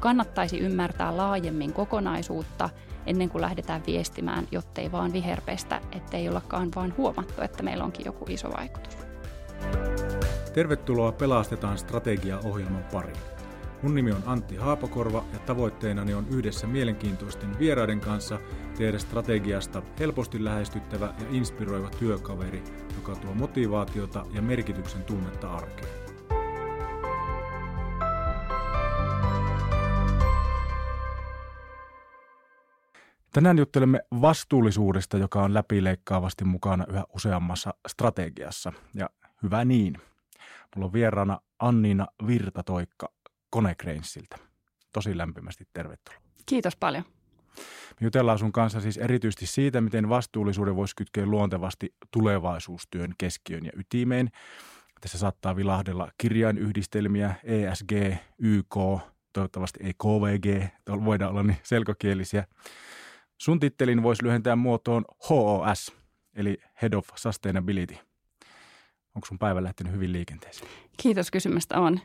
kannattaisi ymmärtää laajemmin kokonaisuutta ennen kuin lähdetään viestimään, jottei vaan viherpestä, ettei ollakaan vaan huomattu, että meillä onkin joku iso vaikutus. Tervetuloa Pelastetaan strategia-ohjelman pariin. Mun nimi on Antti Haapakorva ja tavoitteenani on yhdessä mielenkiintoisten vieraiden kanssa tehdä strategiasta helposti lähestyttävä ja inspiroiva työkaveri, joka tuo motivaatiota ja merkityksen tunnetta arkeen. Tänään juttelemme vastuullisuudesta, joka on läpileikkaavasti mukana yhä useammassa strategiassa. Ja hyvä niin. Mulla on vieraana Anniina Virtatoikka Konecranesilta. Tosi lämpimästi tervetuloa. Kiitos paljon. Me jutellaan sun kanssa siis erityisesti siitä, miten vastuullisuuden voisi kytkeä luontevasti tulevaisuustyön keskiön ja ytimeen. Tässä saattaa vilahdella kirjainyhdistelmiä, ESG, YK, toivottavasti ei KVG, voidaan olla niin selkokielisiä. Sun tittelin voisi lyhentää muotoon HOS, eli Head of Sustainability. Onko sun päivä lähtenyt hyvin liikenteeseen? Kiitos kysymästä on.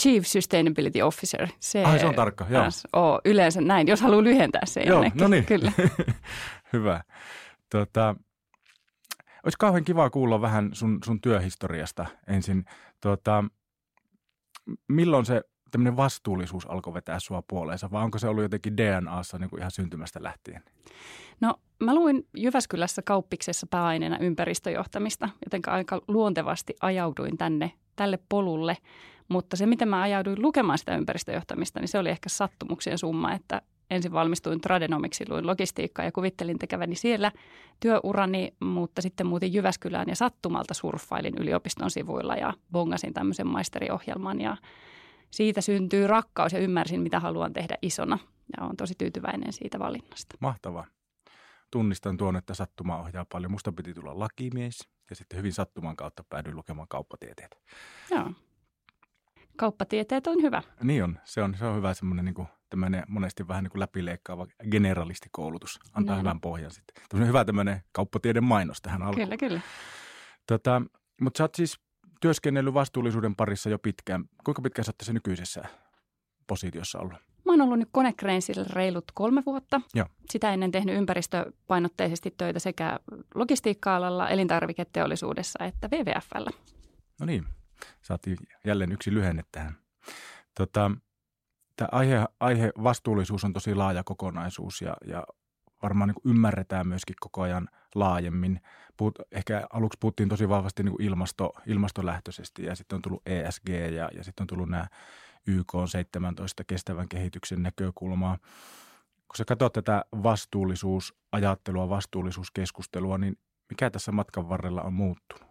Chief Sustainability Officer. Se, Ai, se on tarkka, joo. O, yleensä näin, jos haluaa lyhentää se joo, jonnekin. no niin. Kyllä. Hyvä. Tota, olisi kauhean kiva kuulla vähän sun, sun työhistoriasta ensin. Tota, milloin se tämmöinen vastuullisuus alkoi vetää sua puoleensa vai onko se ollut jotenkin DNAssa niin kuin ihan syntymästä lähtien? No mä luin Jyväskylässä kauppiksessa pääaineena ympäristöjohtamista, joten aika luontevasti ajauduin tänne, tälle polulle. Mutta se, miten mä ajauduin lukemaan sitä ympäristöjohtamista, niin se oli ehkä sattumuksien summa, että ensin valmistuin tradenomiksi, luin logistiikkaa ja kuvittelin tekeväni siellä työurani, mutta sitten muutin Jyväskylään ja sattumalta surffailin yliopiston sivuilla ja bongasin tämmöisen maisteriohjelman ja siitä syntyy rakkaus ja ymmärsin, mitä haluan tehdä isona. Ja olen tosi tyytyväinen siitä valinnasta. Mahtavaa. Tunnistan tuon, että sattuma ohjaa paljon. Musta piti tulla lakimies ja sitten hyvin sattuman kautta päädyin lukemaan kauppatieteet. Joo. Kauppatieteet on hyvä. Niin on. Se on, se on hyvä semmoinen niin kuin, tämmöinen monesti vähän niin kuin läpileikkaava generalistikoulutus. Antaa no. hyvän pohjan sitten. Tämmöinen hyvä tämmöinen kauppatieden mainos tähän alkuun. Kyllä, kyllä. Tota, mutta sä oot siis työskennellyt vastuullisuuden parissa jo pitkään. Kuinka pitkään sä se nykyisessä positiossa ollut? Mä oon ollut nyt Konecranesilla reilut kolme vuotta. Joo. Sitä ennen tehnyt ympäristöpainotteisesti töitä sekä logistiikka-alalla, elintarviketeollisuudessa että WWFllä. No niin, saatiin jälleen yksi lyhenne tähän. Tota, tämä aihe, aihe vastuullisuus on tosi laaja kokonaisuus ja, ja varmaan niin ymmärretään myöskin koko ajan laajemmin. Puhut, ehkä aluksi puhuttiin tosi vahvasti niin ilmasto, ilmastolähtöisesti ja sitten on tullut ESG ja, ja sitten on tullut nämä YK 17 kestävän kehityksen näkökulmaa. Kun sä katsot tätä vastuullisuusajattelua, vastuullisuuskeskustelua, niin mikä tässä matkan varrella on muuttunut?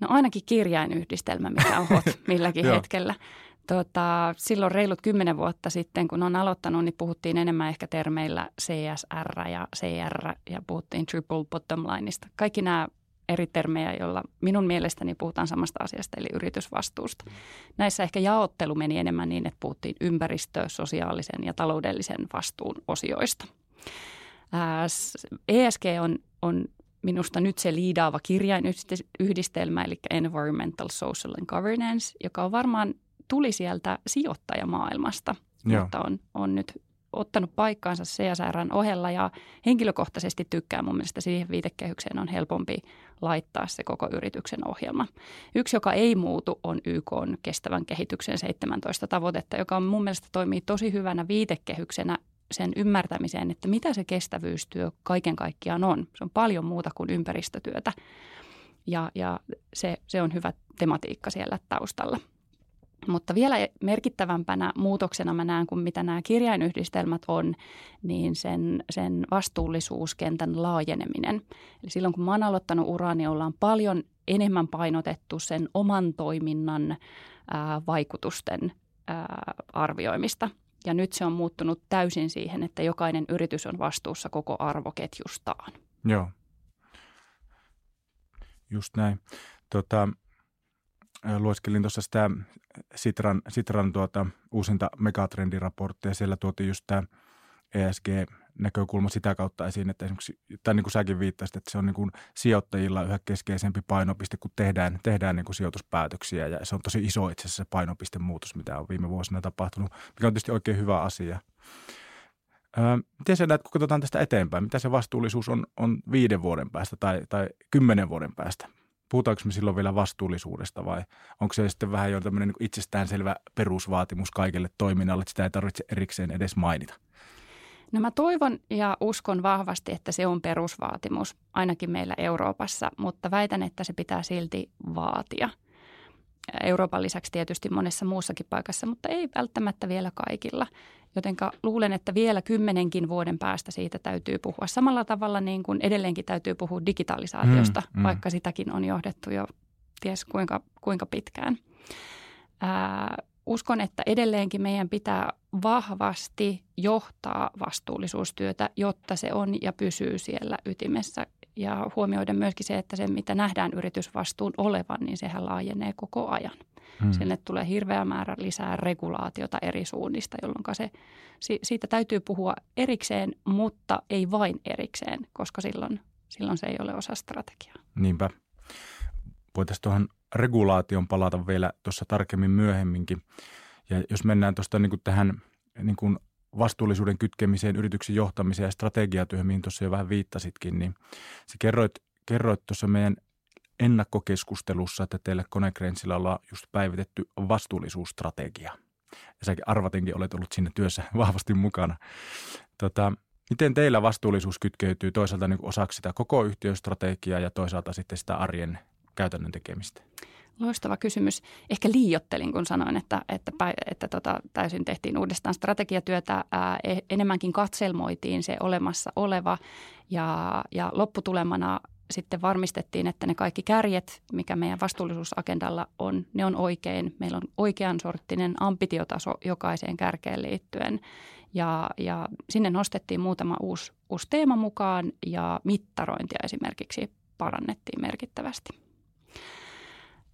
No ainakin kirjainyhdistelmä, mikä on hot milläkin hetkellä. Tota, silloin reilut kymmenen vuotta sitten, kun on aloittanut, niin puhuttiin enemmän ehkä termeillä CSR ja CR ja puhuttiin triple bottom lineista. Kaikki nämä eri termejä, joilla minun mielestäni puhutaan samasta asiasta, eli yritysvastuusta. Näissä ehkä jaottelu meni enemmän niin, että puhuttiin ympäristö-, sosiaalisen ja taloudellisen vastuun osioista. ESG on, on minusta nyt se liidaava kirjainyhdistelmä, eli Environmental, Social and Governance, joka on varmaan tuli sieltä sijoittajamaailmasta, Joo. mutta on, on nyt ottanut paikkaansa CSRn ohella ja henkilökohtaisesti tykkää mun mielestä siihen viitekehykseen on helpompi laittaa se koko yrityksen ohjelma. Yksi, joka ei muutu, on YK on kestävän kehityksen 17 tavoitetta, joka on mun mielestä toimii tosi hyvänä viitekehyksenä sen ymmärtämiseen, että mitä se kestävyystyö kaiken kaikkiaan on. Se on paljon muuta kuin ympäristötyötä ja, ja se, se on hyvä tematiikka siellä taustalla. Mutta vielä merkittävämpänä muutoksena mä näen, kuin mitä nämä kirjainyhdistelmät on, niin sen, sen vastuullisuuskentän laajeneminen. Eli silloin kun mä oon aloittanut urani, niin ollaan paljon enemmän painotettu sen oman toiminnan ää, vaikutusten ää, arvioimista. Ja nyt se on muuttunut täysin siihen, että jokainen yritys on vastuussa koko arvoketjustaan. Joo. Just näin. Tota, lueskelin tuossa sitä Sitran, Sitran tuota, uusinta megatrendiraporttia. Siellä tuotiin just tämä ESG näkökulma sitä kautta esiin, että esimerkiksi, tai niin kuin säkin viittasit, että se on niin kuin sijoittajilla yhä keskeisempi painopiste, kun tehdään, tehdään niin kuin sijoituspäätöksiä ja se on tosi iso itse asiassa painopistemuutos, mitä on viime vuosina tapahtunut, mikä on tietysti oikein hyvä asia. Öö, miten sä näet, kun katsotaan tästä eteenpäin, mitä se vastuullisuus on, on viiden vuoden päästä tai, tai kymmenen vuoden päästä? Puhutaanko me silloin vielä vastuullisuudesta vai onko se sitten vähän jo tämmöinen niin itsestäänselvä perusvaatimus kaikille toiminnalle, että sitä ei tarvitse erikseen edes mainita? No mä toivon ja uskon vahvasti, että se on perusvaatimus, ainakin meillä Euroopassa, mutta väitän, että se pitää silti vaatia. Euroopan lisäksi tietysti monessa muussakin paikassa, mutta ei välttämättä vielä kaikilla. Jotenka luulen, että vielä kymmenenkin vuoden päästä siitä täytyy puhua. Samalla tavalla niin kuin edelleenkin täytyy puhua digitalisaatiosta, mm, mm. vaikka sitäkin on johdettu jo ties kuinka, kuinka pitkään. Ää, uskon, että edelleenkin meidän pitää vahvasti johtaa vastuullisuustyötä, jotta se on ja pysyy siellä ytimessä. Ja huomioida myöskin se, että se mitä nähdään yritysvastuun olevan, niin sehän laajenee koko ajan. Hmm. Sinne tulee hirveä määrä lisää regulaatiota eri suunnista, jolloin se, siitä täytyy puhua erikseen, mutta ei vain erikseen, koska silloin, silloin se ei ole osa strategiaa. Niinpä. Voitaisiin tuohon regulaation palata vielä tuossa tarkemmin myöhemminkin. Ja jos mennään tuosta niin tähän niin kuin vastuullisuuden kytkemiseen, yrityksen johtamiseen ja strategiatyöhön, mihin tuossa jo vähän viittasitkin, niin sä kerroit, kerroit tuossa meidän ennakkokeskustelussa, että teille Konecrensillä ollaan just päivitetty vastuullisuusstrategia. Ja säkin arvatinkin olet ollut siinä työssä vahvasti mukana. Tota, miten teillä vastuullisuus kytkeytyy toisaalta niin osaksi sitä koko yhtiöstrategiaa ja toisaalta sitten sitä arjen käytännön tekemistä? Loistava kysymys. Ehkä liiottelin, kun sanoin, että, että, että tota, täysin tehtiin uudestaan strategiatyötä. Ää, e, enemmänkin katselmoitiin se olemassa oleva ja, ja lopputulemana sitten varmistettiin, että ne kaikki kärjet, mikä meidän vastuullisuusagendalla on, ne on oikein. Meillä on oikean sorttinen ambitiotaso jokaiseen kärkeen liittyen. Ja, ja sinne nostettiin muutama uusi, uusi teema mukaan ja mittarointia esimerkiksi parannettiin merkittävästi.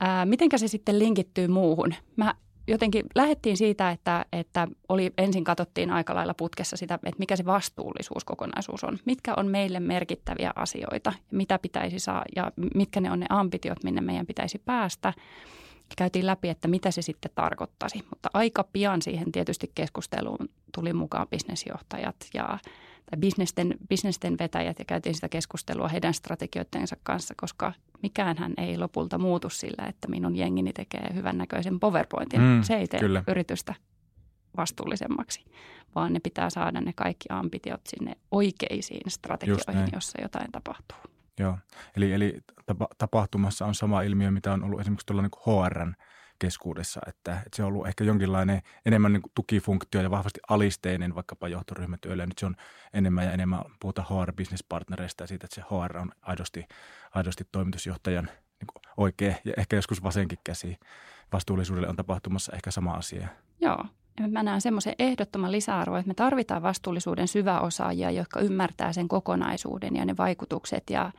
Ää, mitenkä se sitten linkittyy muuhun? Mä jotenkin lähdettiin siitä, että, että oli, ensin katsottiin aika lailla putkessa sitä, että mikä se vastuullisuuskokonaisuus on. Mitkä on meille merkittäviä asioita, mitä pitäisi saa ja mitkä ne on ne ambitiot, minne meidän pitäisi päästä. Käytiin läpi, että mitä se sitten tarkoittaisi, mutta aika pian siihen tietysti keskusteluun tuli mukaan bisnesjohtajat ja tai bisnesten, bisnesten vetäjät ja käytiin sitä keskustelua heidän strategioittensa kanssa, koska mikään hän ei lopulta muutu sillä, että minun jengini tekee hyvännäköisen PowerPointin. Mm, se ei tee kyllä. yritystä vastuullisemmaksi, vaan ne pitää saada ne kaikki ambitiot sinne oikeisiin strategioihin, jossa jotain tapahtuu. Joo, eli, eli tapahtumassa on sama ilmiö, mitä on ollut esimerkiksi tuolla niin HRn keskuudessa, että, että se on ollut ehkä jonkinlainen enemmän niin tukifunktio ja vahvasti alisteinen vaikkapa johtoryhmätyölle. Nyt se on enemmän ja enemmän, puhutaan HR-bisnespartnereista ja siitä, että se HR on aidosti, aidosti toimitusjohtajan niin oikea ja ehkä joskus vasenkin käsi. Vastuullisuudelle on tapahtumassa ehkä sama asia. Joo, mä näen semmoisen ehdottoman lisäarvon, että me tarvitaan vastuullisuuden syväosaajia, jotka ymmärtää sen kokonaisuuden ja ne vaikutukset ja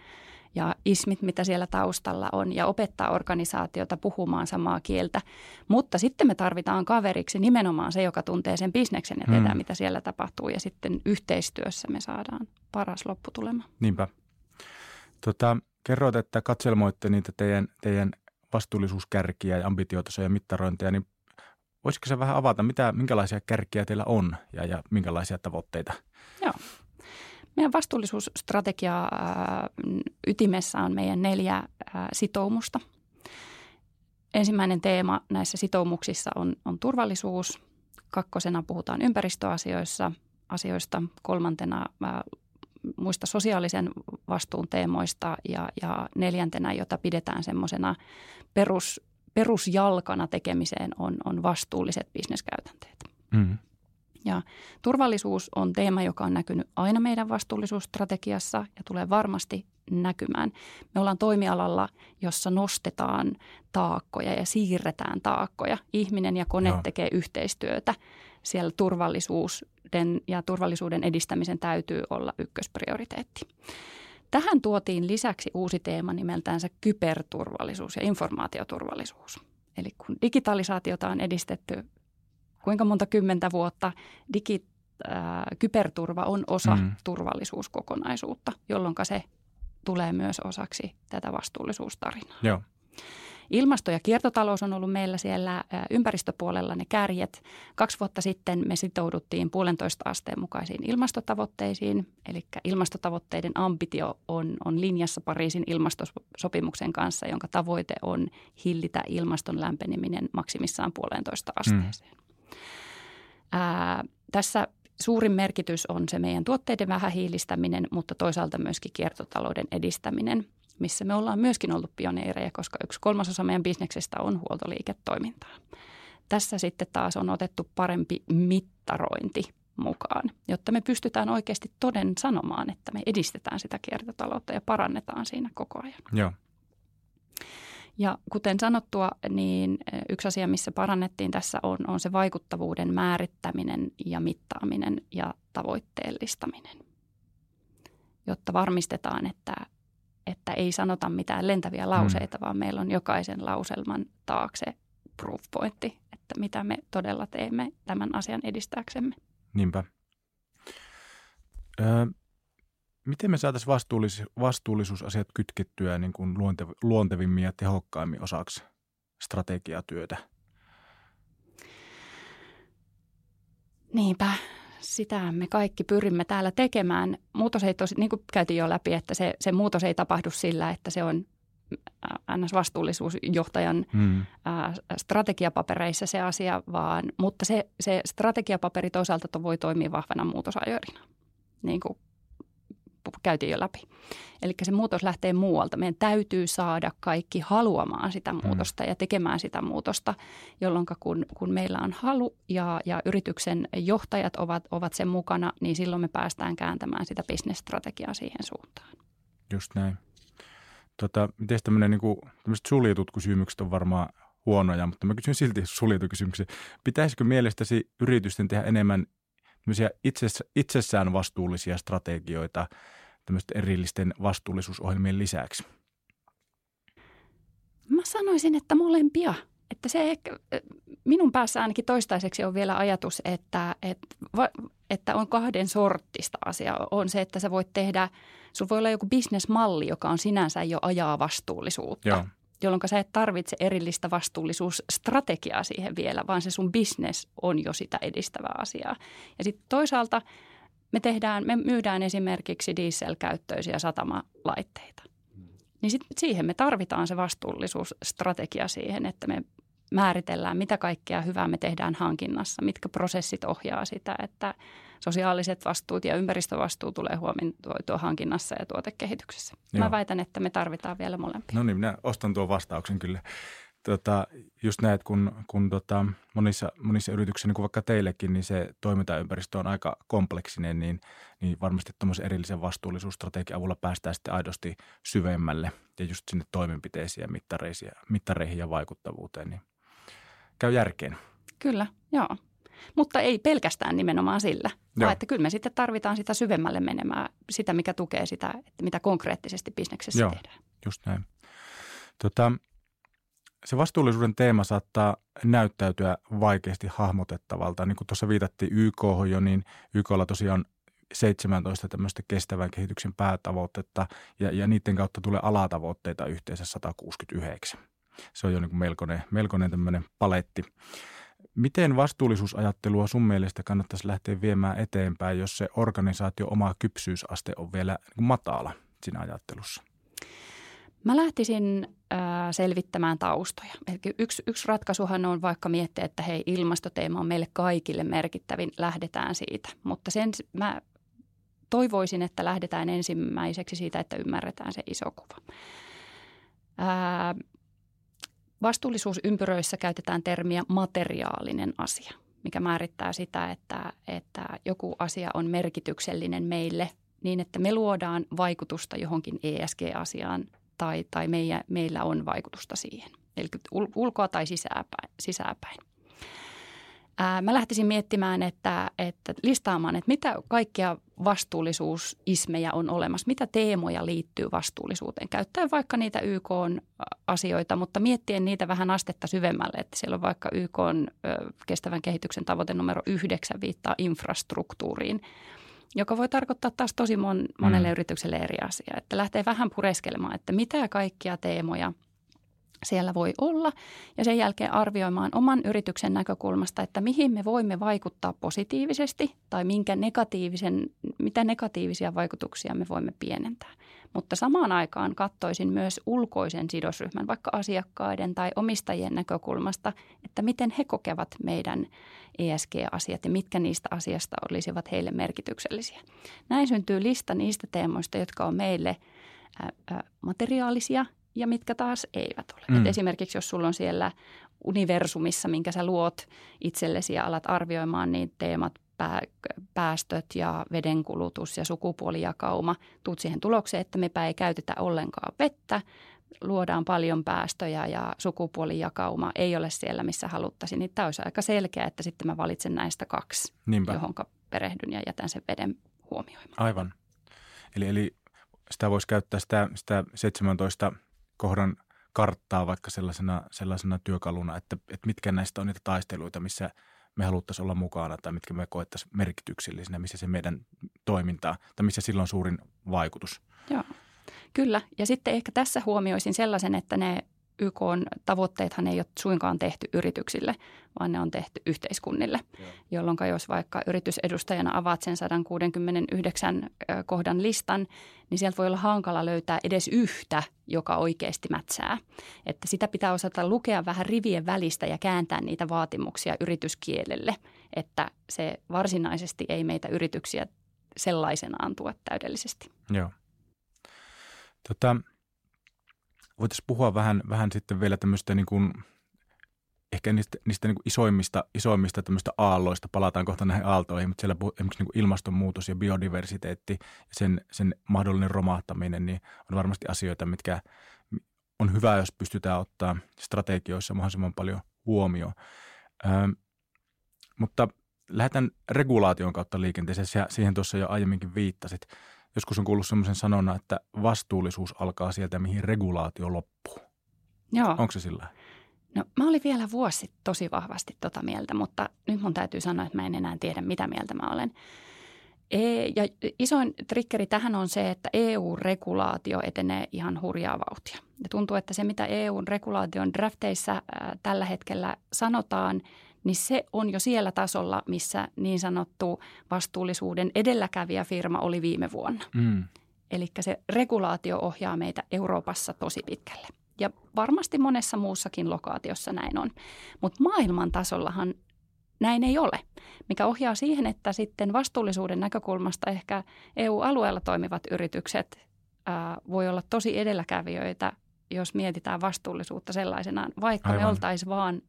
ja ismit, mitä siellä taustalla on ja opettaa organisaatiota puhumaan samaa kieltä. Mutta sitten me tarvitaan kaveriksi nimenomaan se, joka tuntee sen bisneksen ja tietää, hmm. mitä siellä tapahtuu ja sitten yhteistyössä me saadaan paras lopputulema. Niinpä. Tota, kerroit, että katselmoitte niitä teidän, teidän vastuullisuuskärkiä ja ambitioita ja mittarointeja, niin voisiko se vähän avata, mitä, minkälaisia kärkiä teillä on ja, ja minkälaisia tavoitteita? Joo. Meidän vastuullisuusstrategia ytimessä on meidän neljä sitoumusta. Ensimmäinen teema näissä sitoumuksissa on, on turvallisuus. Kakkosena puhutaan ympäristöasioissa asioista. Kolmantena muista sosiaalisen vastuun teemoista ja, ja neljäntenä, jota pidetään semmoisena perus, perusjalkana tekemiseen, on, on vastuulliset bisneskäytänteet. Mm. Ja turvallisuus on teema, joka on näkynyt aina meidän vastuullisuusstrategiassa ja tulee varmasti näkymään. Me ollaan toimialalla, jossa nostetaan taakkoja ja siirretään taakkoja. Ihminen ja kone Joo. tekee yhteistyötä. Siellä turvallisuuden ja turvallisuuden edistämisen täytyy olla ykkösprioriteetti. Tähän tuotiin lisäksi uusi teema nimeltäänsä kyberturvallisuus ja informaatioturvallisuus. Eli kun digitalisaatiota on edistetty kuinka monta kymmentä vuotta. Digi, ää, kyberturva on osa mm. turvallisuuskokonaisuutta, jolloin se tulee myös osaksi tätä vastuullisuustarinaa. Joo. Ilmasto- ja kiertotalous on ollut meillä siellä ympäristöpuolella ne kärjet. Kaksi vuotta sitten me sitouduttiin puolentoista asteen mukaisiin ilmastotavoitteisiin. Eli ilmastotavoitteiden ambitio on, on linjassa Pariisin ilmastosopimuksen kanssa, jonka tavoite on hillitä ilmaston lämpeneminen maksimissaan puolentoista asteeseen. Mm. Ää, tässä suurin merkitys on se meidän tuotteiden vähähiilistäminen, mutta toisaalta myöskin kiertotalouden edistäminen – missä me ollaan myöskin ollut pioneereja, koska yksi kolmasosa meidän bisneksestä on huoltoliiketoimintaa. Tässä sitten taas on otettu parempi mittarointi mukaan, jotta me pystytään oikeasti toden sanomaan, että me edistetään sitä kiertotaloutta ja parannetaan siinä koko ajan. Joo. Ja kuten sanottua, niin yksi asia, missä parannettiin tässä on, on se vaikuttavuuden määrittäminen ja mittaaminen ja tavoitteellistaminen, jotta varmistetaan, että että ei sanota mitään lentäviä lauseita, mm. vaan meillä on jokaisen lauselman taakse proof pointti, että mitä me todella teemme tämän asian edistääksemme. Niinpä. Öö, miten me saataisiin vastuullis- vastuullisuusasiat kytkettyä niin kuin luonte- luontevimmin ja tehokkaimmin osaksi strategiatyötä? Niinpä sitä me kaikki pyrimme täällä tekemään. Muutos ei tosi, niin kuin käytiin jo läpi, että se, se muutos ei tapahdu sillä, että se on NS-vastuullisuusjohtajan hmm. strategiapapereissa se asia, vaan, mutta se, se strategiapaperi toisaalta voi toimia vahvana muutosajorina, niin kuin käytiin jo läpi. Eli se muutos lähtee muualta. Meidän täytyy saada kaikki haluamaan sitä mm. muutosta ja tekemään sitä muutosta, jolloin kun, kun meillä on halu ja, ja yrityksen johtajat ovat, ovat sen mukana, niin silloin me päästään kääntämään sitä bisnesstrategiaa siihen suuntaan. Just näin. Tota, miten tämmöinen niin suljetut kysymykset on varmaan huonoja, mutta mä kysyn silti suljetukysymyksiä. Pitäisikö mielestäsi yritysten tehdä enemmän itsessään vastuullisia strategioita tämmöisten erillisten vastuullisuusohjelmien lisäksi? Mä sanoisin, että molempia. Että se ehkä, minun päässä ainakin toistaiseksi on vielä ajatus, että, että, että on kahden sorttista asiaa. On se, että sä voit tehdä, sulla voi olla joku bisnesmalli, joka on sinänsä jo ajaa vastuullisuutta. Joo jolloin sä et tarvitse erillistä vastuullisuusstrategiaa siihen vielä, vaan se sun business on jo sitä edistävää asiaa. Ja sitten toisaalta me, tehdään, me myydään esimerkiksi dieselkäyttöisiä satamalaitteita. Niin sit siihen me tarvitaan se vastuullisuusstrategia siihen, että me määritellään, mitä kaikkea hyvää me tehdään hankinnassa, mitkä prosessit ohjaa sitä, että sosiaaliset vastuut ja ympäristövastuu tulee huomioitua hankinnassa ja tuotekehityksessä. Joo. Mä väitän, että me tarvitaan vielä molempia. No niin, minä ostan tuon vastauksen kyllä. Tota, just näet, kun, kun tota, monissa, monissa yrityksissä, niin kuin vaikka teillekin, niin se toimintaympäristö on aika kompleksinen, niin, niin varmasti tuommoisen erillisen vastuullisuusstrategian avulla päästään sitten aidosti syvemmälle ja just sinne toimenpiteisiin ja mittareihin ja vaikuttavuuteen, niin käy järkeen. Kyllä, joo. Mutta ei pelkästään nimenomaan sillä, joo. vaan että kyllä me sitten tarvitaan sitä syvemmälle menemään, sitä mikä tukee sitä, että mitä konkreettisesti bisneksessä joo, tehdään. just näin. Tota, se vastuullisuuden teema saattaa näyttäytyä vaikeasti hahmotettavalta. Niin kuin tuossa viitattiin YK jo, niin YKlla tosiaan 17 tämmöistä kestävän kehityksen päätavoitetta ja, ja niiden kautta tulee alatavoitteita yhteensä 169. Se on jo niin melkoinen, melkoinen tämmöinen paletti. Miten vastuullisuusajattelua sun mielestä kannattaisi lähteä viemään eteenpäin, jos se organisaatio oma kypsyysaste on vielä niin matala siinä ajattelussa? Mä lähtisin äh, selvittämään taustoja. Eli yksi, yksi ratkaisuhan on vaikka miettiä, että hei, ilmastoteema on meille kaikille merkittävin, lähdetään siitä. Mutta sen mä toivoisin, että lähdetään ensimmäiseksi siitä, että ymmärretään se iso kuva. Äh, vastuullisuusympyröissä käytetään termiä materiaalinen asia, mikä määrittää sitä, että, että joku asia on merkityksellinen meille niin, että me luodaan vaikutusta johonkin ESG-asiaan tai, tai meillä, meillä on vaikutusta siihen. Eli ulkoa tai sisääpäin. sisääpäin. Ää, mä lähtisin miettimään, että, että listaamaan, että mitä kaikkia vastuullisuusismejä on olemassa, mitä teemoja liittyy vastuullisuuteen. Käyttäen vaikka niitä YK-asioita, mutta miettien niitä vähän astetta syvemmälle, että siellä on vaikka YK kestävän kehityksen tavoite numero yhdeksän viittaa infrastruktuuriin, joka voi tarkoittaa taas tosi mon, monelle mm. yritykselle eri asia. Että lähtee vähän pureskelemaan, että mitä kaikkia teemoja – siellä voi olla ja sen jälkeen arvioimaan oman yrityksen näkökulmasta, että mihin me voimme vaikuttaa positiivisesti tai minkä negatiivisen, mitä negatiivisia vaikutuksia me voimme pienentää. Mutta samaan aikaan katsoisin myös ulkoisen sidosryhmän, vaikka asiakkaiden tai omistajien näkökulmasta, että miten he kokevat meidän ESG-asiat ja mitkä niistä asiasta olisivat heille merkityksellisiä. Näin syntyy lista niistä teemoista, jotka on meille materiaalisia ja mitkä taas eivät ole. Mm. Et esimerkiksi jos sulla on siellä universumissa, minkä sä luot itsellesi ja alat arvioimaan niin teemat, päästöt ja vedenkulutus ja sukupuolijakauma, tuut siihen tulokseen, että mepä ei käytetä ollenkaan vettä, luodaan paljon päästöjä ja sukupuolijakauma ei ole siellä, missä haluttaisiin, niin tämä olisi aika selkeä, että sitten mä valitsen näistä kaksi, Niinpä. johonka perehdyn ja jätän sen veden huomioimaan. Aivan. Eli, eli sitä voisi käyttää sitä, sitä 17 kohdan karttaa vaikka sellaisena, sellaisena työkaluna, että, että mitkä näistä on niitä taisteluita, missä me haluttaisiin olla mukana tai mitkä me koettaisiin merkityksellisinä, missä se meidän toiminta tai missä sillä on suurin vaikutus. Joo, kyllä. Ja sitten ehkä tässä huomioisin sellaisen, että ne YK tavoitteethan ei ole suinkaan tehty yrityksille, vaan ne on tehty yhteiskunnille, jolloin jos vaikka yritysedustajana avaat sen 169 kohdan listan, niin sieltä voi olla hankala löytää edes yhtä, joka oikeasti mätsää. Että sitä pitää osata lukea vähän rivien välistä ja kääntää niitä vaatimuksia yrityskielelle, että se varsinaisesti ei meitä yrityksiä sellaisenaan tuo täydellisesti. Joo. Tota, voitaisiin puhua vähän, vähän sitten vielä tämmöistä niin kuin, ehkä niistä, niistä niin kuin isoimmista, isoimmista tämmöistä aalloista, palataan kohta näihin aaltoihin, mutta siellä esimerkiksi niin kuin ilmastonmuutos ja biodiversiteetti ja sen, sen mahdollinen romahtaminen, niin on varmasti asioita, mitkä on hyvä, jos pystytään ottaa strategioissa mahdollisimman paljon huomioon. Öö, mutta lähdetään regulaation kautta liikenteeseen, siihen tuossa jo aiemminkin viittasit joskus on kuullut semmoisen sanona, että vastuullisuus alkaa sieltä, mihin regulaatio loppuu. Joo. Onko se sillä No mä olin vielä vuosi tosi vahvasti tota mieltä, mutta nyt mun täytyy sanoa, että mä en enää tiedä, mitä mieltä mä olen. E- ja isoin trikkeri tähän on se, että EU-regulaatio etenee ihan hurjaa vauhtia. Ja tuntuu, että se mitä EU-regulaation drafteissa tällä hetkellä sanotaan – niin se on jo siellä tasolla, missä niin sanottu vastuullisuuden edelläkävijä firma oli viime vuonna. Mm. Eli se regulaatio ohjaa meitä Euroopassa tosi pitkälle. Ja varmasti monessa muussakin lokaatiossa näin on. Mutta maailman tasollahan näin ei ole, mikä ohjaa siihen, että sitten vastuullisuuden näkökulmasta ehkä EU-alueella toimivat yritykset ää, voi olla tosi edelläkävijöitä, jos mietitään vastuullisuutta sellaisenaan, vaikka Aivan. me oltaisiin vaan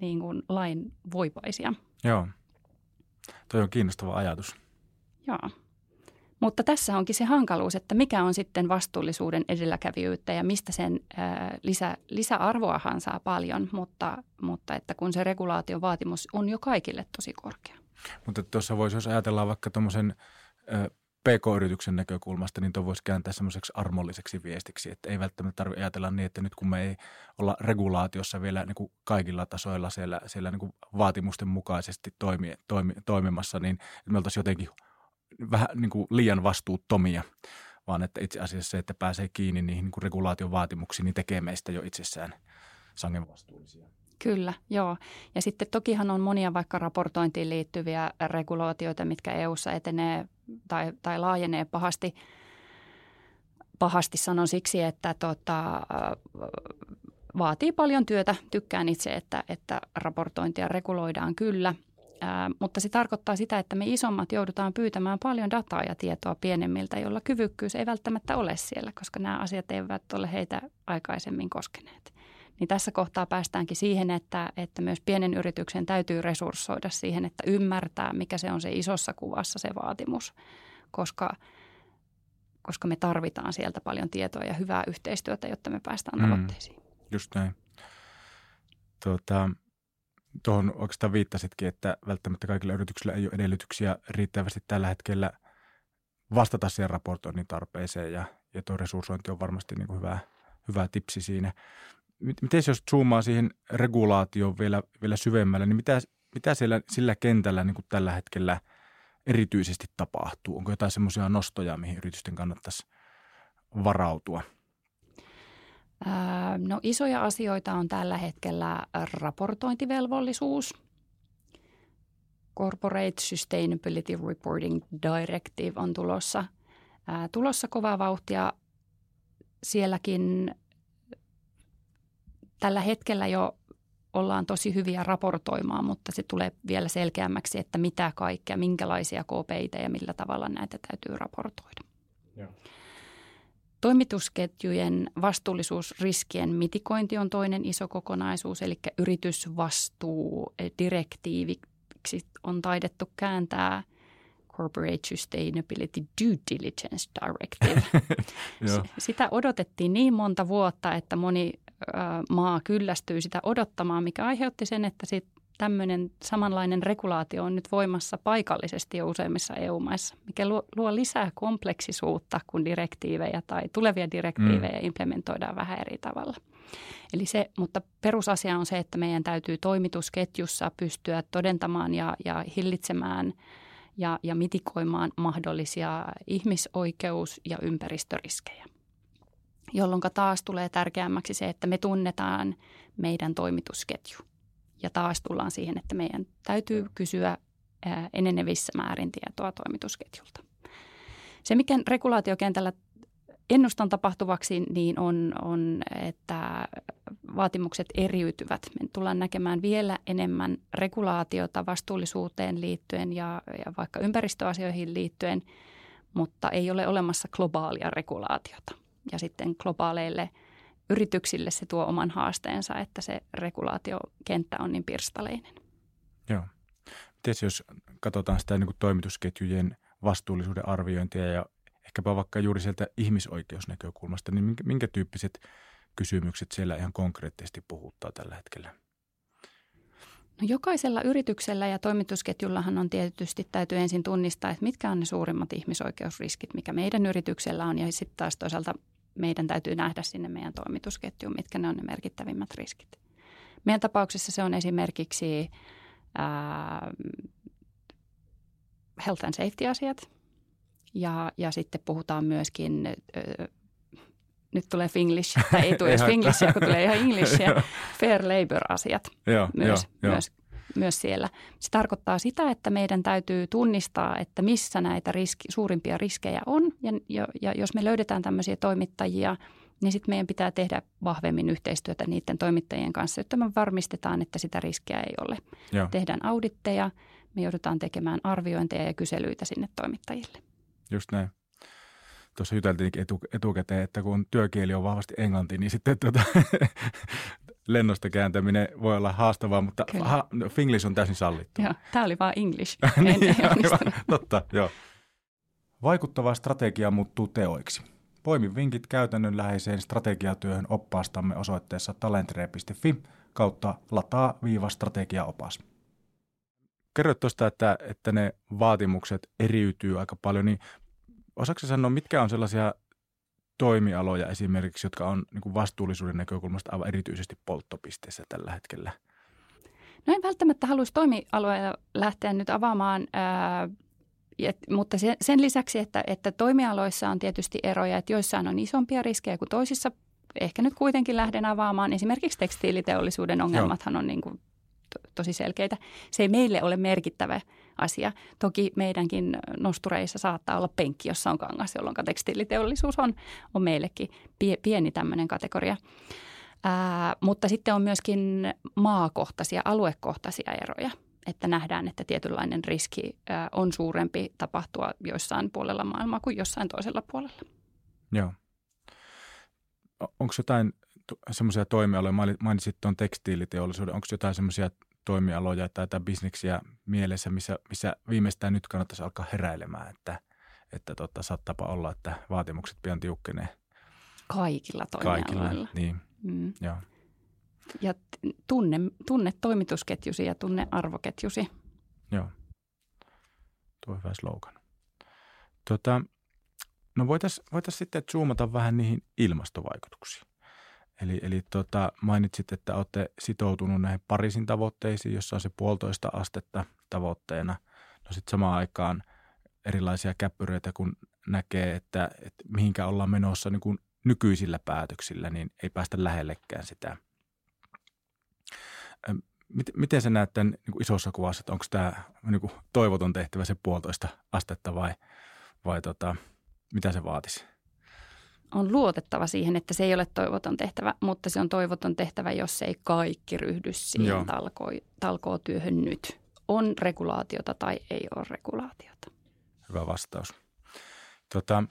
niin kuin lain voipaisia. Joo, toi on kiinnostava ajatus. Joo. Mutta tässä onkin se hankaluus, että mikä on sitten vastuullisuuden edelläkävijyyttä ja mistä sen ää, lisä, lisäarvoahan saa paljon, mutta, mutta että kun se regulaation vaatimus on jo kaikille tosi korkea. Mutta tuossa voisi, jos ajatellaan vaikka tuommoisen PK-yrityksen näkökulmasta, niin tuo voisi kääntää semmoiseksi armolliseksi viestiksi, että ei välttämättä tarvitse ajatella niin, että nyt kun me ei olla regulaatiossa vielä niin kuin kaikilla tasoilla siellä, siellä niin kuin vaatimusten mukaisesti toimi, toimi, toimimassa, niin me oltaisiin jotenkin vähän niin kuin liian vastuuttomia, vaan että itse asiassa se, että pääsee kiinni niihin niin kuin regulaation vaatimuksiin, niin tekee meistä jo itsessään sangen vastuullisia. Kyllä, joo. Ja sitten tokihan on monia vaikka raportointiin liittyviä regulaatioita, mitkä EU:ssa etenee tai, tai laajenee pahasti. Pahasti sanon siksi, että tota, vaatii paljon työtä. Tykkään itse, että, että raportointia reguloidaan kyllä. Ää, mutta se tarkoittaa sitä, että me isommat joudutaan pyytämään paljon dataa ja tietoa pienemmiltä, jolla kyvykkyys ei välttämättä ole siellä, koska nämä asiat eivät ole heitä aikaisemmin koskeneet. Niin tässä kohtaa päästäänkin siihen, että, että myös pienen yrityksen täytyy resurssoida siihen, että ymmärtää, mikä se on se isossa kuvassa se vaatimus, koska, koska me tarvitaan sieltä paljon tietoa ja hyvää yhteistyötä, jotta me päästään mm, tavoitteisiin. Just näin. Tuota, tuohon oikeastaan viittasitkin, että välttämättä kaikilla yrityksillä ei ole edellytyksiä riittävästi tällä hetkellä vastata siihen raportoinnin tarpeeseen ja, ja tuo resurssointi on varmasti niin kuin hyvä, hyvä tipsi siinä. Miten jos zoomaa siihen regulaatioon vielä, vielä syvemmälle, niin mitä, mitä siellä sillä kentällä niin kuin tällä hetkellä erityisesti tapahtuu? Onko jotain semmoisia nostoja, mihin yritysten kannattaisi varautua? No isoja asioita on tällä hetkellä raportointivelvollisuus. Corporate Sustainability Reporting Directive on tulossa, tulossa kovaa vauhtia. Sielläkin tällä hetkellä jo ollaan tosi hyviä raportoimaan, mutta se tulee vielä selkeämmäksi, että mitä kaikkea, minkälaisia KPItä ja millä tavalla näitä täytyy raportoida. Joo. Toimitusketjujen vastuullisuusriskien mitikointi on toinen iso kokonaisuus, eli yritysvastuudirektiiviksi on taidettu kääntää Corporate Sustainability Due Diligence Directive. Sitä odotettiin niin monta vuotta, että moni maa kyllästyy sitä odottamaan, mikä aiheutti sen, että sit tämmöinen samanlainen regulaatio on nyt voimassa paikallisesti jo useimmissa EU-maissa, mikä luo, luo lisää kompleksisuutta, kun direktiivejä tai tulevia direktiivejä mm. implementoidaan vähän eri tavalla. Eli se, mutta perusasia on se, että meidän täytyy toimitusketjussa pystyä todentamaan ja, ja hillitsemään ja, ja mitikoimaan mahdollisia ihmisoikeus- ja ympäristöriskejä jolloin taas tulee tärkeämmäksi se, että me tunnetaan meidän toimitusketju. Ja taas tullaan siihen, että meidän täytyy kysyä enenevissä määrin tietoa toimitusketjulta. Se, mikä regulaatiokentällä ennustan tapahtuvaksi, niin on, on, että vaatimukset eriytyvät. Me tullaan näkemään vielä enemmän regulaatiota vastuullisuuteen liittyen ja, ja vaikka ympäristöasioihin liittyen, mutta ei ole olemassa globaalia regulaatiota. Ja sitten globaaleille – yrityksille se tuo oman haasteensa, että se regulaatiokenttä on niin pirstaleinen. Joo. Miten jos katsotaan sitä niin kuin toimitusketjujen vastuullisuuden arviointia ja ehkäpä vaikka juuri sieltä ihmisoikeusnäkökulmasta, niin minkä, minkä tyyppiset kysymykset siellä ihan konkreettisesti puhuttaa tällä hetkellä? No jokaisella yrityksellä ja toimitusketjullahan on tietysti täytyy ensin tunnistaa, että mitkä on ne suurimmat ihmisoikeusriskit, mikä meidän yrityksellä on ja sitten taas toisaalta meidän täytyy nähdä sinne meidän toimitusketjuun, mitkä ne on ne merkittävimmät riskit. Meidän tapauksessa se on esimerkiksi ää, health and safety-asiat. Ja, ja sitten puhutaan myöskin, ää, nyt tulee Finglish, tai ei tule edes Finglishia, kun tulee ihan Englishia, fair labor-asiat myös, jo, myös myös siellä. Se tarkoittaa sitä, että meidän täytyy tunnistaa, että missä näitä riski, suurimpia riskejä on. Ja, ja, ja jos me löydetään tämmöisiä toimittajia, niin sitten meidän pitää tehdä vahvemmin yhteistyötä niiden toimittajien kanssa, jotta me varmistetaan, että sitä riskiä ei ole. Joo. Tehdään auditteja, me joudutaan tekemään arviointeja ja kyselyitä sinne toimittajille. Just näin tuossa juteltiin etu, etukäteen, että kun työkieli on vahvasti englanti, niin sitten tuota, lennosta kääntäminen voi olla haastavaa, mutta ha, no, Finglish on täysin sallittu. Joo, tämä oli vain English. niin, ei totta, joo. Vaikuttava strategia muuttuu teoiksi. Poimi vinkit käytännönläheiseen strategiatyöhön oppaastamme osoitteessa talentre.fi kautta lataa viiva strategiaopas. Kerroit tuosta, että, että ne vaatimukset eriytyy aika paljon, niin osaako sanoa, mitkä on sellaisia toimialoja esimerkiksi, jotka on niin kuin vastuullisuuden näkökulmasta aivan erityisesti polttopisteessä tällä hetkellä? No en välttämättä haluaisi toimialoja lähteä nyt avaamaan, ää, et, mutta sen, sen lisäksi, että, että toimialoissa on tietysti eroja, että joissain on isompia riskejä kuin toisissa. Ehkä nyt kuitenkin lähden avaamaan. Esimerkiksi tekstiiliteollisuuden ongelmathan Joo. on niin kuin tosi selkeitä. Se ei meille ole merkittävä asia. Toki meidänkin nostureissa saattaa olla penkki, jossa on kangas, jolloin tekstiiliteollisuus on, on meillekin pie, pieni tämmöinen kategoria. Ää, mutta sitten on myöskin maakohtaisia, aluekohtaisia eroja että nähdään, että tietynlainen riski on suurempi tapahtua joissain puolella maailmaa kuin jossain toisella puolella. Joo. Onko jotain semmoisia toimialoja, mainitsit tuon tekstiiliteollisuuden, onko jotain semmoisia toimialoja tai, tai bisneksiä mielessä, missä, missä viimeistään nyt kannattaisi alkaa heräilemään, että, että tota, saattaapa olla, että vaatimukset pian tiukkenee. Kaikilla toimialoilla. Kaikilla, niin, mm. joo. Ja tunne, tunne toimitusketjusi ja tunne arvoketjusi. Joo. Tuo on hyvä slogan. Tota, no voitaisiin voitais sitten zoomata vähän niihin ilmastovaikutuksiin. Eli, eli tota, mainitsit, että olette sitoutunut näihin Pariisin tavoitteisiin, jossa on se puolitoista astetta tavoitteena. No sitten samaan aikaan erilaisia käppyröitä, kun näkee, että, että mihinkä ollaan menossa niin kuin nykyisillä päätöksillä, niin ei päästä lähellekään sitä. Miten se näet tämän niin kuin isossa kuvassa, että onko tämä niin kuin toivoton tehtävä se puolitoista astetta vai, vai tota, mitä se vaatisi? On luotettava siihen, että se ei ole toivoton tehtävä, mutta se on toivoton tehtävä, jos ei kaikki ryhdy siihen talko, talkootyöhön nyt. On regulaatiota tai ei ole regulaatiota. Hyvä vastaus. Tota,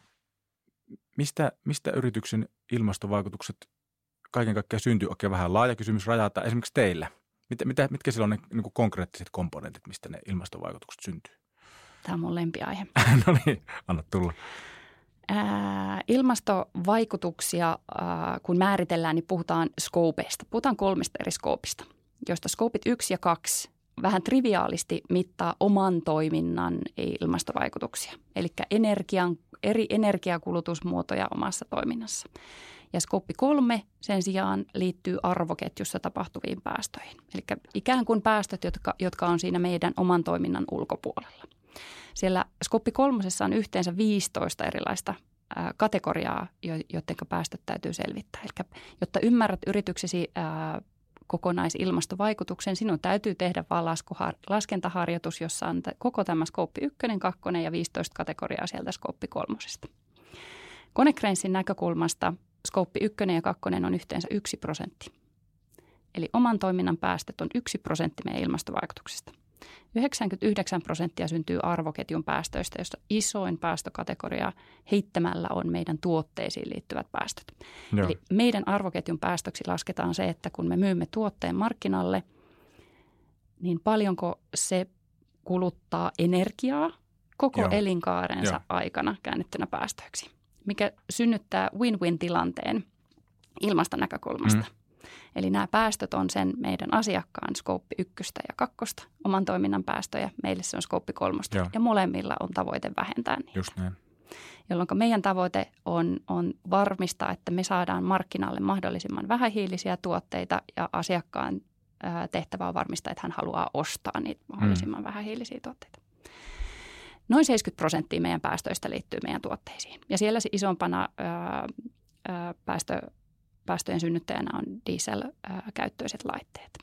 mistä, mistä yrityksen ilmastovaikutukset kaiken kaikkiaan syntyy? Okei, vähän laaja kysymys rajata esimerkiksi teillä. Mitä, mitä, mitkä siellä on ne niin konkreettiset komponentit, mistä ne ilmastovaikutukset syntyy? Tämä on mun lempiaihe. no niin, anna tulla. Ää, ilmastovaikutuksia, ää, kun määritellään, niin puhutaan skoopeista. Puhutaan kolmesta eri skoopista, joista skoopit 1 ja 2 vähän triviaalisti mittaa oman toiminnan ilmastovaikutuksia. Eli energian, eri energiakulutusmuotoja omassa toiminnassa. Ja skoppi kolme sen sijaan liittyy arvoketjussa tapahtuviin päästöihin. Eli ikään kuin päästöt, jotka, jotka on siinä meidän oman toiminnan ulkopuolella. Siellä skoppi kolmosessa on yhteensä 15 erilaista kategoriaa, joiden päästöt täytyy selvittää. Eli jotta ymmärrät yrityksesi kokonaisilmastovaikutuksen, sinun täytyy tehdä vain laskentaharjoitus, jossa on koko tämä skooppi 1, 2 ja 15 kategoriaa sieltä skooppi kolmosesta. Konecranesin näkökulmasta skooppi 1 ja 2 on yhteensä 1 prosentti. Eli oman toiminnan päästöt on 1 prosentti meidän ilmastovaikutuksesta. 99 prosenttia syntyy arvoketjun päästöistä, jossa isoin päästökategoria heittämällä on meidän tuotteisiin liittyvät päästöt. Joo. Eli meidän arvoketjun päästöksi lasketaan se, että kun me myymme tuotteen markkinalle, niin paljonko se kuluttaa energiaa koko Joo. elinkaarensa Joo. aikana käännettynä päästöiksi, mikä synnyttää win-win-tilanteen ilmasta näkökulmasta. Mm. Eli nämä päästöt on sen meidän asiakkaan skooppi ykköstä ja kakkosta, oman toiminnan päästöjä. Meille se on skooppi kolmosta Joo. ja molemmilla on tavoite vähentää niitä. Just näin. Jolloin meidän tavoite on, on varmistaa, että me saadaan markkinalle mahdollisimman vähähiilisiä tuotteita ja asiakkaan tehtävä on varmistaa, että hän haluaa ostaa niitä mahdollisimman mm. vähähiilisiä tuotteita. Noin 70 prosenttia meidän päästöistä liittyy meidän tuotteisiin. Ja siellä se isompana ää, ää, päästö, päästöjen synnyttäjänä on dieselkäyttöiset laitteet.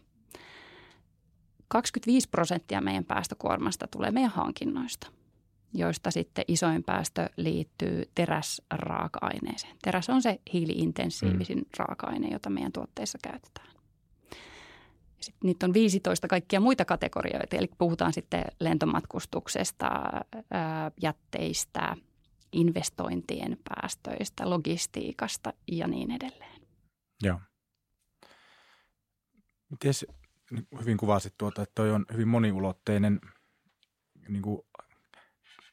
25 prosenttia meidän päästökuormasta tulee meidän hankinnoista, joista sitten isoin päästö liittyy teräsraaka-aineeseen. Teräs on se hiiliintensiivisin mm. raaka-aine, jota meidän tuotteissa käytetään. Sitten niitä on 15 kaikkia muita kategorioita, eli puhutaan sitten lentomatkustuksesta, jätteistä, investointien päästöistä, logistiikasta ja niin edelleen. Joo. Miten hyvin kuvasit tuota, että toi on hyvin moniulotteinen niin kuin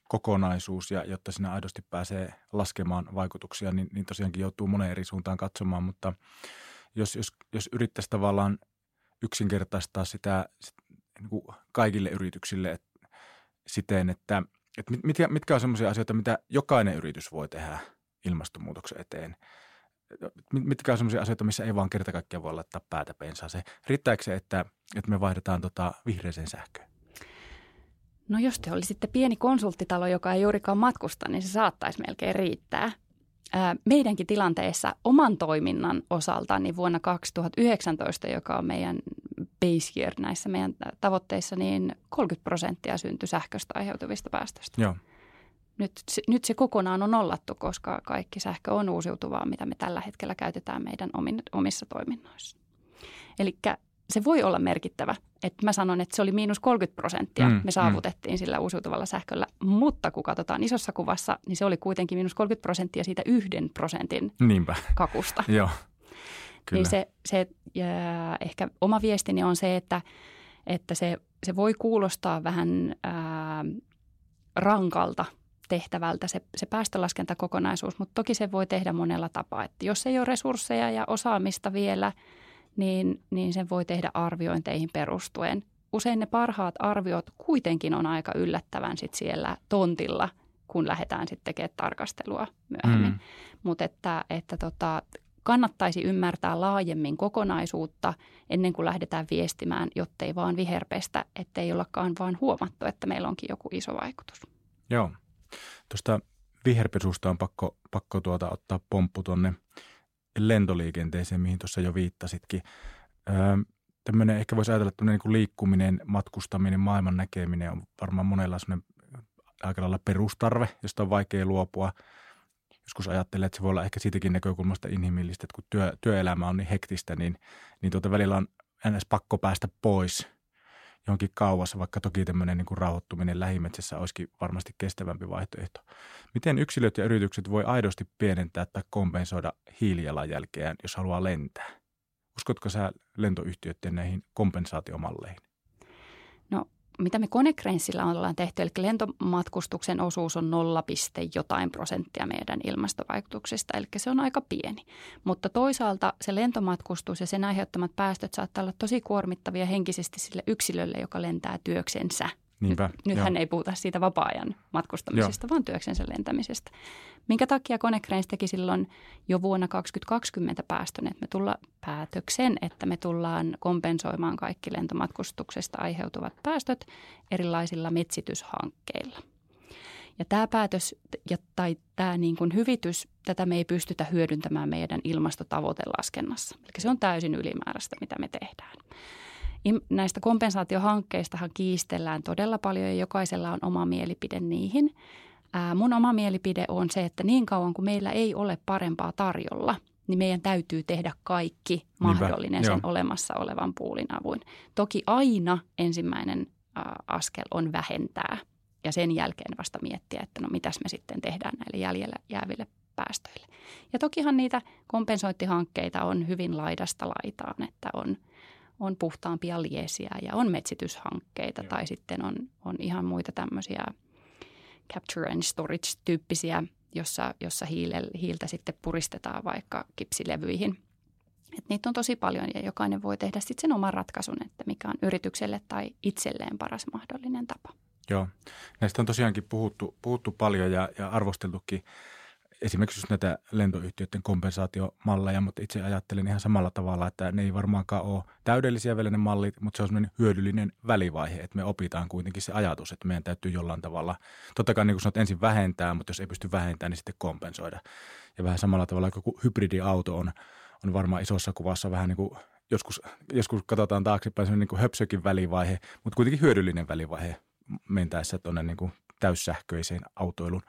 kokonaisuus ja jotta sinä aidosti pääsee laskemaan vaikutuksia, niin, niin tosiaankin joutuu moneen eri suuntaan katsomaan, mutta jos, jos, jos yrittäisi tavallaan yksinkertaistaa sitä niin kuin kaikille yrityksille et, siten, että, että mitkä, mitkä on sellaisia asioita, mitä jokainen yritys voi tehdä ilmastonmuutoksen eteen – mitkä on sellaisia asioita, missä ei vaan kerta kaikkiaan voi laittaa päätä pensaan? Se, riittääkö se, että, että me vaihdetaan tota vihreäseen sähköön? No jos te olisitte pieni konsulttitalo, joka ei juurikaan matkusta, niin se saattaisi melkein riittää. Meidänkin tilanteessa oman toiminnan osalta, niin vuonna 2019, joka on meidän base year näissä meidän tavoitteissa, niin 30 prosenttia syntyi sähköstä aiheutuvista päästöistä. Joo. Nyt, nyt se kokonaan on nollattu, koska kaikki sähkö on uusiutuvaa, mitä me tällä hetkellä käytetään meidän omissa toiminnoissa. Eli se voi olla merkittävä. Että mä sanon, että se oli miinus 30 prosenttia mm, me mm. saavutettiin mm. sillä uusiutuvalla sähköllä. Mutta kun katsotaan isossa kuvassa, niin se oli kuitenkin miinus 30 prosenttia siitä yhden prosentin Niinpä. kakusta. Joo, kyllä. Niin se, se ja ehkä oma viestini on se, että, että se, se voi kuulostaa vähän ää, rankalta – tehtävältä se, se päästölaskentakokonaisuus, mutta toki se voi tehdä monella tapaa. Että jos ei ole resursseja ja osaamista vielä, niin, niin sen voi tehdä arviointeihin perustuen. Usein ne parhaat arviot kuitenkin on aika yllättävän sit siellä tontilla, kun lähdetään sitten tekemään tarkastelua myöhemmin. Mm. Mutta että, että tota, kannattaisi ymmärtää laajemmin kokonaisuutta ennen kuin lähdetään viestimään, jottei vaan viherpestä, ettei ollakaan vaan huomattu, että meillä onkin joku iso vaikutus. Joo. Tuosta viherpesusta on pakko, pakko tuota ottaa pomppu tuonne lentoliikenteeseen, mihin tuossa jo viittasitkin. Öö, tämmöinen, ehkä voisi ajatella, että niin liikkuminen, matkustaminen, maailman näkeminen on varmaan monella aika lailla perustarve, josta on vaikea luopua. Joskus ajattelee, että se voi olla ehkä siitäkin näkökulmasta inhimillistä, että kun työ, työelämä on niin hektistä, niin, niin tuota välillä on ns. pakko päästä pois – johonkin kauas, vaikka toki tämmöinen niin kuin rauhoittuminen lähimetsässä olisikin varmasti kestävämpi vaihtoehto. Miten yksilöt ja yritykset voi aidosti pienentää tai kompensoida hiilijalanjälkeään, jos haluaa lentää? Uskotko sä lentoyhtiöiden näihin kompensaatiomalleihin? No mitä me Konecranesilla ollaan tehty, eli lentomatkustuksen osuus on 0, jotain prosenttia meidän ilmastovaikutuksista, eli se on aika pieni. Mutta toisaalta se lentomatkustus ja sen aiheuttamat päästöt saattaa olla tosi kuormittavia henkisesti sille yksilölle, joka lentää työksensä – Niinpä, Nyt, nythän ei puhuta siitä vapaa-ajan matkustamisesta, Joo. vaan työksensä lentämisestä. Minkä takia Konecranes teki silloin jo vuonna 2020 päästön, että me tulla päätöksen, että me tullaan kompensoimaan kaikki lentomatkustuksesta aiheutuvat päästöt erilaisilla metsityshankkeilla. Ja tämä päätös ja, tai tämä niin kuin hyvitys, tätä me ei pystytä hyödyntämään meidän ilmastotavoitelaskennassa. Eli se on täysin ylimääräistä, mitä me tehdään. Näistä kompensaatiohankkeistahan kiistellään todella paljon ja jokaisella on oma mielipide niihin. Ää, mun oma mielipide on se, että niin kauan kuin meillä ei ole parempaa tarjolla, niin meidän täytyy tehdä kaikki mahdollinen Niinpä, sen joo. olemassa olevan puulin avuin. Toki aina ensimmäinen ää, askel on vähentää ja sen jälkeen vasta miettiä, että no mitäs me sitten tehdään näille jäljellä jääville päästöille. Ja tokihan niitä kompensointihankkeita on hyvin laidasta laitaan, että on – on puhtaampia liesiä ja on metsityshankkeita Joo. tai sitten on, on ihan muita tämmöisiä capture and storage-tyyppisiä, jossa, jossa hiile, hiiltä sitten puristetaan vaikka kipsilevyihin. Et niitä on tosi paljon ja jokainen voi tehdä sitten sen oman ratkaisun, että mikä on yritykselle tai itselleen paras mahdollinen tapa. Joo, näistä on tosiaankin puhuttu, puhuttu paljon ja, ja arvosteltukin esimerkiksi just näitä lentoyhtiöiden kompensaatiomalleja, mutta itse ajattelen ihan samalla tavalla, että ne ei varmaankaan ole täydellisiä vielä ne mallit, mutta se on semmoinen hyödyllinen välivaihe, että me opitaan kuitenkin se ajatus, että meidän täytyy jollain tavalla, totta kai niin kuin sanot, ensin vähentää, mutta jos ei pysty vähentämään, niin sitten kompensoida. Ja vähän samalla tavalla kuin hybridiauto on, on varmaan isossa kuvassa vähän niin kuin joskus, joskus katsotaan taaksepäin semmoinen niin kuin höpsökin välivaihe, mutta kuitenkin hyödyllinen välivaihe mentäessä tuonne niin kuin täyssähköiseen autoilun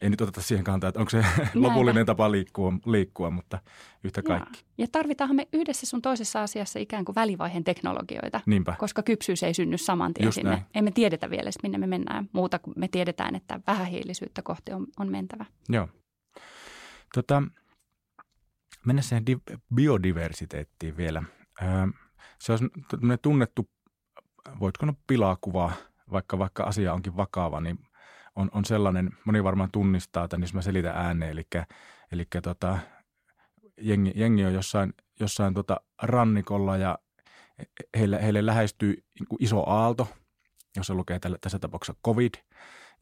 ei nyt oteta siihen kantaa, että onko se Näinpä. lopullinen tapa liikkua, liikkua, mutta yhtä kaikki. Ja, ja tarvitaanhan me yhdessä sun toisessa asiassa ikään kuin välivaiheen teknologioita, Niinpä. koska kypsyys ei synny saman tien Just sinne. Näin. Emme tiedetä vielä, minne me mennään, muuta kuin me tiedetään, että vähähiilisyyttä kohti on, on mentävä. Joo. Tota, mennä siihen di- biodiversiteettiin vielä. Öö, se on tunnettu, voitko no pilakuvaa, vaikka, vaikka asia onkin vakava, niin on, on sellainen, moni varmaan tunnistaa tämän, jos mä selitän ääneen, eli, eli tota, jengi, jengi on jossain, jossain tota rannikolla ja heille, heille lähestyy niin iso aalto, jossa lukee tällä, tässä tapauksessa COVID,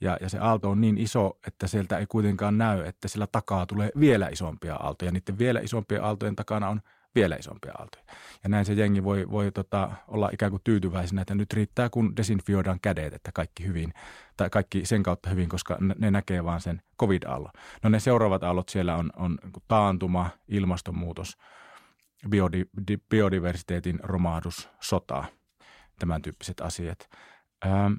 ja, ja se aalto on niin iso, että sieltä ei kuitenkaan näy, että sillä takaa tulee vielä isompia aaltoja. Niiden vielä isompien aaltojen takana on vielä isompia aaltoja. Ja näin se jengi voi, voi tota, olla ikään kuin tyytyväisenä, että nyt riittää, kun desinfioidaan kädet, että kaikki hyvin, tai kaikki sen kautta hyvin, koska ne näkee vaan sen covid-aallon. No ne seuraavat aallot siellä on, on taantuma, ilmastonmuutos, biodi, biodiversiteetin romahdus, sota, tämän tyyppiset asiat. Ähm,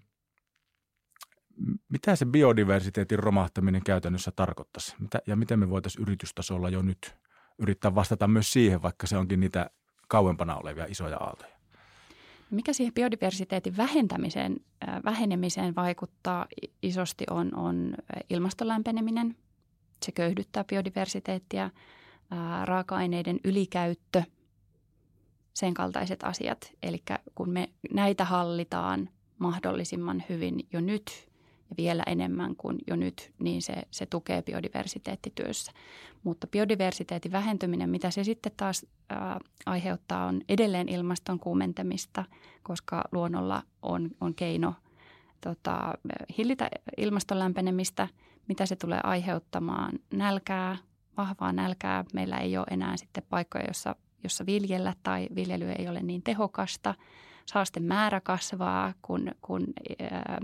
mitä se biodiversiteetin romahtaminen käytännössä tarkoittaisi? Mitä, ja miten me voitaisiin yritystasolla jo nyt yrittää vastata myös siihen, vaikka se onkin niitä kauempana olevia isoja aaltoja. Mikä siihen biodiversiteetin vähentämiseen, äh, vähenemiseen vaikuttaa isosti on, on ilmastolämpeneminen. Se köyhdyttää biodiversiteettiä, äh, raaka-aineiden ylikäyttö, sen kaltaiset asiat. Eli kun me näitä hallitaan mahdollisimman hyvin jo nyt ja vielä enemmän kuin jo nyt, niin se, se tukee biodiversiteettityössä. Mutta biodiversiteetin vähentyminen, mitä se sitten taas ää, aiheuttaa, on edelleen ilmaston kuumentamista, koska luonnolla on, on keino tota, hillitä ilmaston lämpenemistä, mitä se tulee aiheuttamaan nälkää, vahvaa nälkää. Meillä ei ole enää sitten paikkoja, jossa, jossa viljellä tai viljely ei ole niin tehokasta. Saasten määrä kasvaa, kun, kun ää,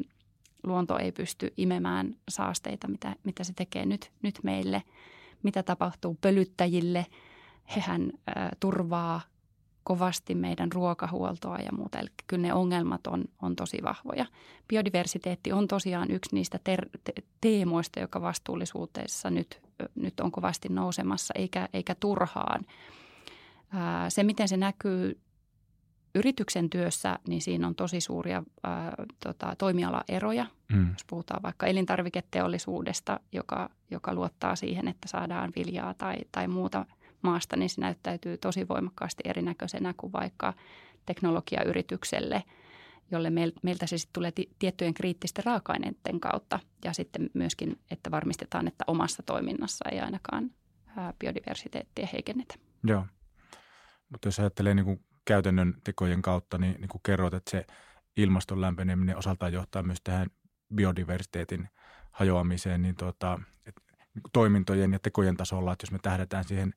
luonto ei pysty imemään saasteita, mitä, mitä se tekee nyt, nyt meille. Mitä tapahtuu pölyttäjille? Hehän ää, turvaa kovasti meidän ruokahuoltoa ja muuta. Eli kyllä ne ongelmat on, on tosi vahvoja. Biodiversiteetti on tosiaan yksi niistä ter- te- teemoista, joka vastuullisuudessa nyt, nyt on kovasti nousemassa, eikä, eikä turhaan. Ää, se, miten se näkyy yrityksen työssä, niin siinä on tosi suuria ää, tota, toimialaeroja. Mm. Jos puhutaan vaikka elintarviketeollisuudesta, joka, joka luottaa siihen, että saadaan viljaa tai, tai muuta maasta, niin se näyttäytyy tosi voimakkaasti erinäköisenä kuin vaikka teknologiayritykselle, jolle meiltä se sitten tulee tiettyjen kriittisten raaka-aineiden kautta. Ja sitten myöskin, että varmistetaan, että omassa toiminnassa ei ainakaan biodiversiteettiä heikennetä. Joo. Mutta jos ajattelee niin kuin käytännön tekojen kautta, niin, niin kuin kerroit, että se ilmaston lämpeneminen osaltaan johtaa myös tähän biodiversiteetin hajoamiseen, niin tuota, et, niin toimintojen ja tekojen tasolla, että jos me tähdätään siihen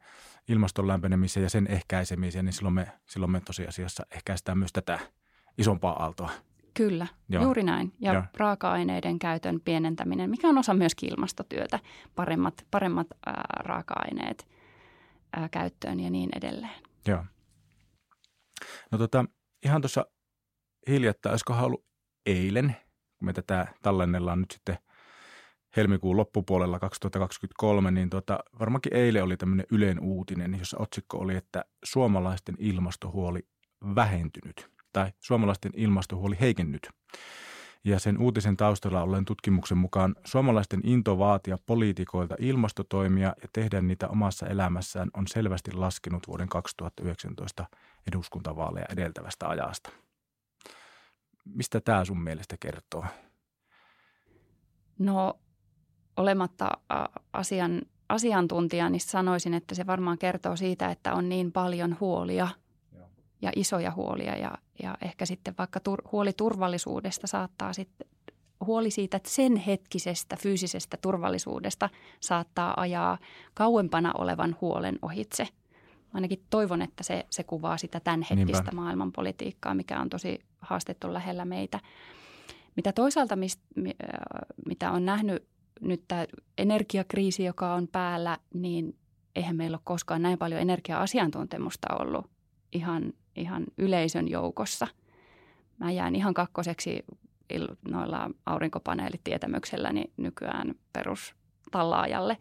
ilmaston lämpenemiseen ja sen ehkäisemiseen, niin silloin me, silloin me tosiasiassa ehkäistään myös tätä isompaa aaltoa. Kyllä, Joo. juuri näin. Ja Joo. raaka-aineiden käytön pienentäminen, mikä on osa myöskin ilmastotyötä, paremmat, paremmat ää, raaka-aineet ää, käyttöön ja niin edelleen. Joo. No tota, ihan tuossa hiljattain, olisikohan ollut eilen, kun me tätä tallennellaan nyt sitten helmikuun loppupuolella 2023, niin tota, varmaankin eilen oli tämmöinen Ylen uutinen, jossa otsikko oli, että suomalaisten ilmastohuoli vähentynyt tai suomalaisten ilmastohuoli heikennyt. Ja sen uutisen taustalla ollen tutkimuksen mukaan suomalaisten into vaatia poliitikoilta ilmastotoimia ja tehdä niitä omassa elämässään on selvästi laskenut vuoden 2019 eduskuntavaaleja edeltävästä ajasta. Mistä tämä sun mielestä kertoo? No olematta asian, asiantuntija, niin sanoisin, että se varmaan kertoo siitä, että on niin paljon huolia. Ja isoja huolia ja, ja ehkä sitten vaikka tur, huoli turvallisuudesta saattaa sitten huoli siitä, että sen hetkisestä fyysisestä turvallisuudesta saattaa ajaa kauempana olevan huolen ohitse. Ainakin toivon, että se, se kuvaa sitä tämänhetkistä Niinpä. maailmanpolitiikkaa, mikä on tosi haastettu lähellä meitä. Mitä toisaalta, mist, mitä on nähnyt nyt tämä energiakriisi, joka on päällä, niin eihän meillä ole koskaan näin paljon energia-asiantuntemusta ollut ihan, ihan yleisön joukossa. Mä jään ihan kakkoseksi noilla aurinkopaneelitietämykselläni nykyään perustallaajalle.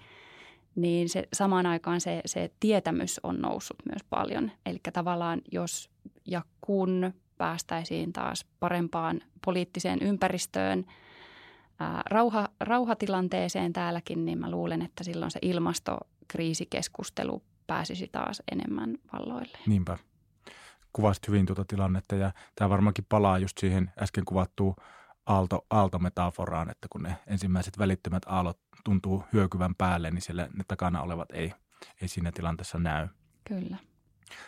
Niin se, samaan aikaan se, se tietämys on noussut myös paljon. Eli tavallaan jos ja kun päästäisiin taas parempaan poliittiseen ympäristöön – rauha, rauhatilanteeseen täälläkin, niin mä luulen, että silloin se ilmastokriisikeskustelu pääsisi taas enemmän valloille. Niinpä. Kuvasit hyvin tuota tilannetta ja tämä varmaankin palaa just siihen äsken kuvattuun aalto, aaltometaforaan, että kun ne ensimmäiset välittömät aallot tuntuu hyökyvän päälle, niin siellä ne takana olevat ei, ei siinä tilanteessa näy. Kyllä.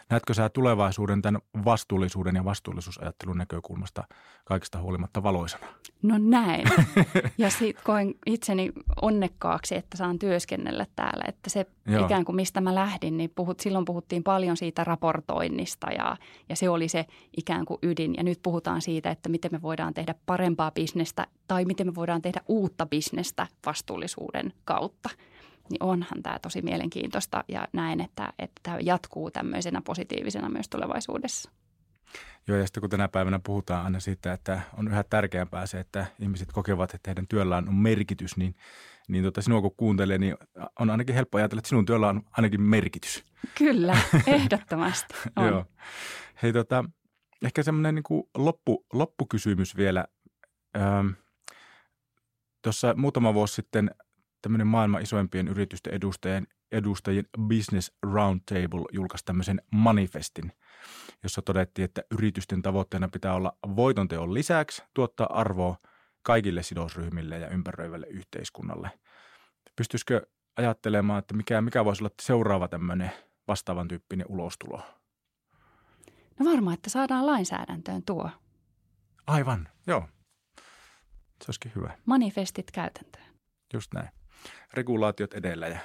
Näetkö sä tulevaisuuden tämän vastuullisuuden ja vastuullisuusajattelun näkökulmasta kaikista huolimatta valoisana? No näin. ja sitten koen itseni onnekkaaksi, että saan työskennellä täällä. Että se Joo. ikään kuin mistä mä lähdin, niin puhut, silloin puhuttiin paljon siitä raportoinnista ja, ja se oli se ikään kuin ydin. Ja nyt puhutaan siitä, että miten me voidaan tehdä parempaa bisnestä tai miten me voidaan tehdä uutta bisnestä vastuullisuuden kautta niin onhan tämä tosi mielenkiintoista ja näen, että, että tämä jatkuu tämmöisenä positiivisena myös tulevaisuudessa. Joo, ja sitten kun tänä päivänä puhutaan aina siitä, että on yhä tärkeämpää se, että ihmiset kokevat, että heidän työllään on merkitys, niin, niin tota, sinua kun kuuntelee, niin on ainakin helppo ajatella, että sinun työllä on ainakin merkitys. Kyllä, ehdottomasti on. Joo. Hei tota, ehkä semmoinen niin loppu, loppukysymys vielä. Ähm, Tuossa muutama vuosi sitten tämmöinen maailman isoimpien yritysten edustajien, edustajien Business Roundtable julkaisi tämmöisen manifestin, jossa todettiin, että yritysten tavoitteena pitää olla voitonteon lisäksi tuottaa arvoa kaikille sidosryhmille ja ympäröivälle yhteiskunnalle. Pystyisikö ajattelemaan, että mikä, mikä voisi olla seuraava tämmöinen vastaavan tyyppinen ulostulo? No varmaan, että saadaan lainsäädäntöön tuo. Aivan, joo. Se olisikin hyvä. Manifestit käytäntöön. Just näin. Regulaatiot edellä ja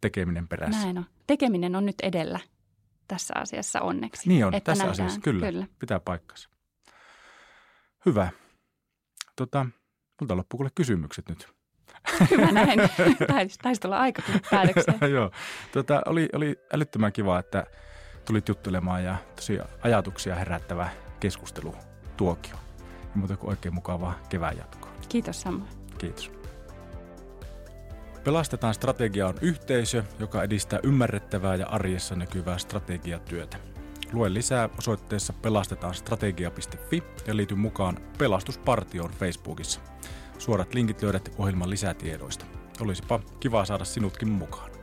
tekeminen perässä. Näin on. Tekeminen on nyt edellä tässä asiassa onneksi. Niin on, että tässä nähdään. asiassa, kyllä, kyllä. Pitää paikkansa. Hyvä. Tota, multa loppuu kuule kysymykset nyt. Hyvä näin. Taisi, taisi tulla aika päätökseen. Joo. Tota, oli, oli älyttömän kiva, että tulit juttelemaan ja tosi ajatuksia herättävä keskustelu tuokio. Ja muuta kuin oikein mukavaa kevään jatkoa. Kiitos samoin. Kiitos. Pelastetaan strategia on yhteisö, joka edistää ymmärrettävää ja arjessa näkyvää strategiatyötä. Lue lisää osoitteessa pelastetaanstrategia.fi ja liity mukaan Pelastuspartioon Facebookissa. Suorat linkit löydät ohjelman lisätiedoista. Olisipa kiva saada sinutkin mukaan.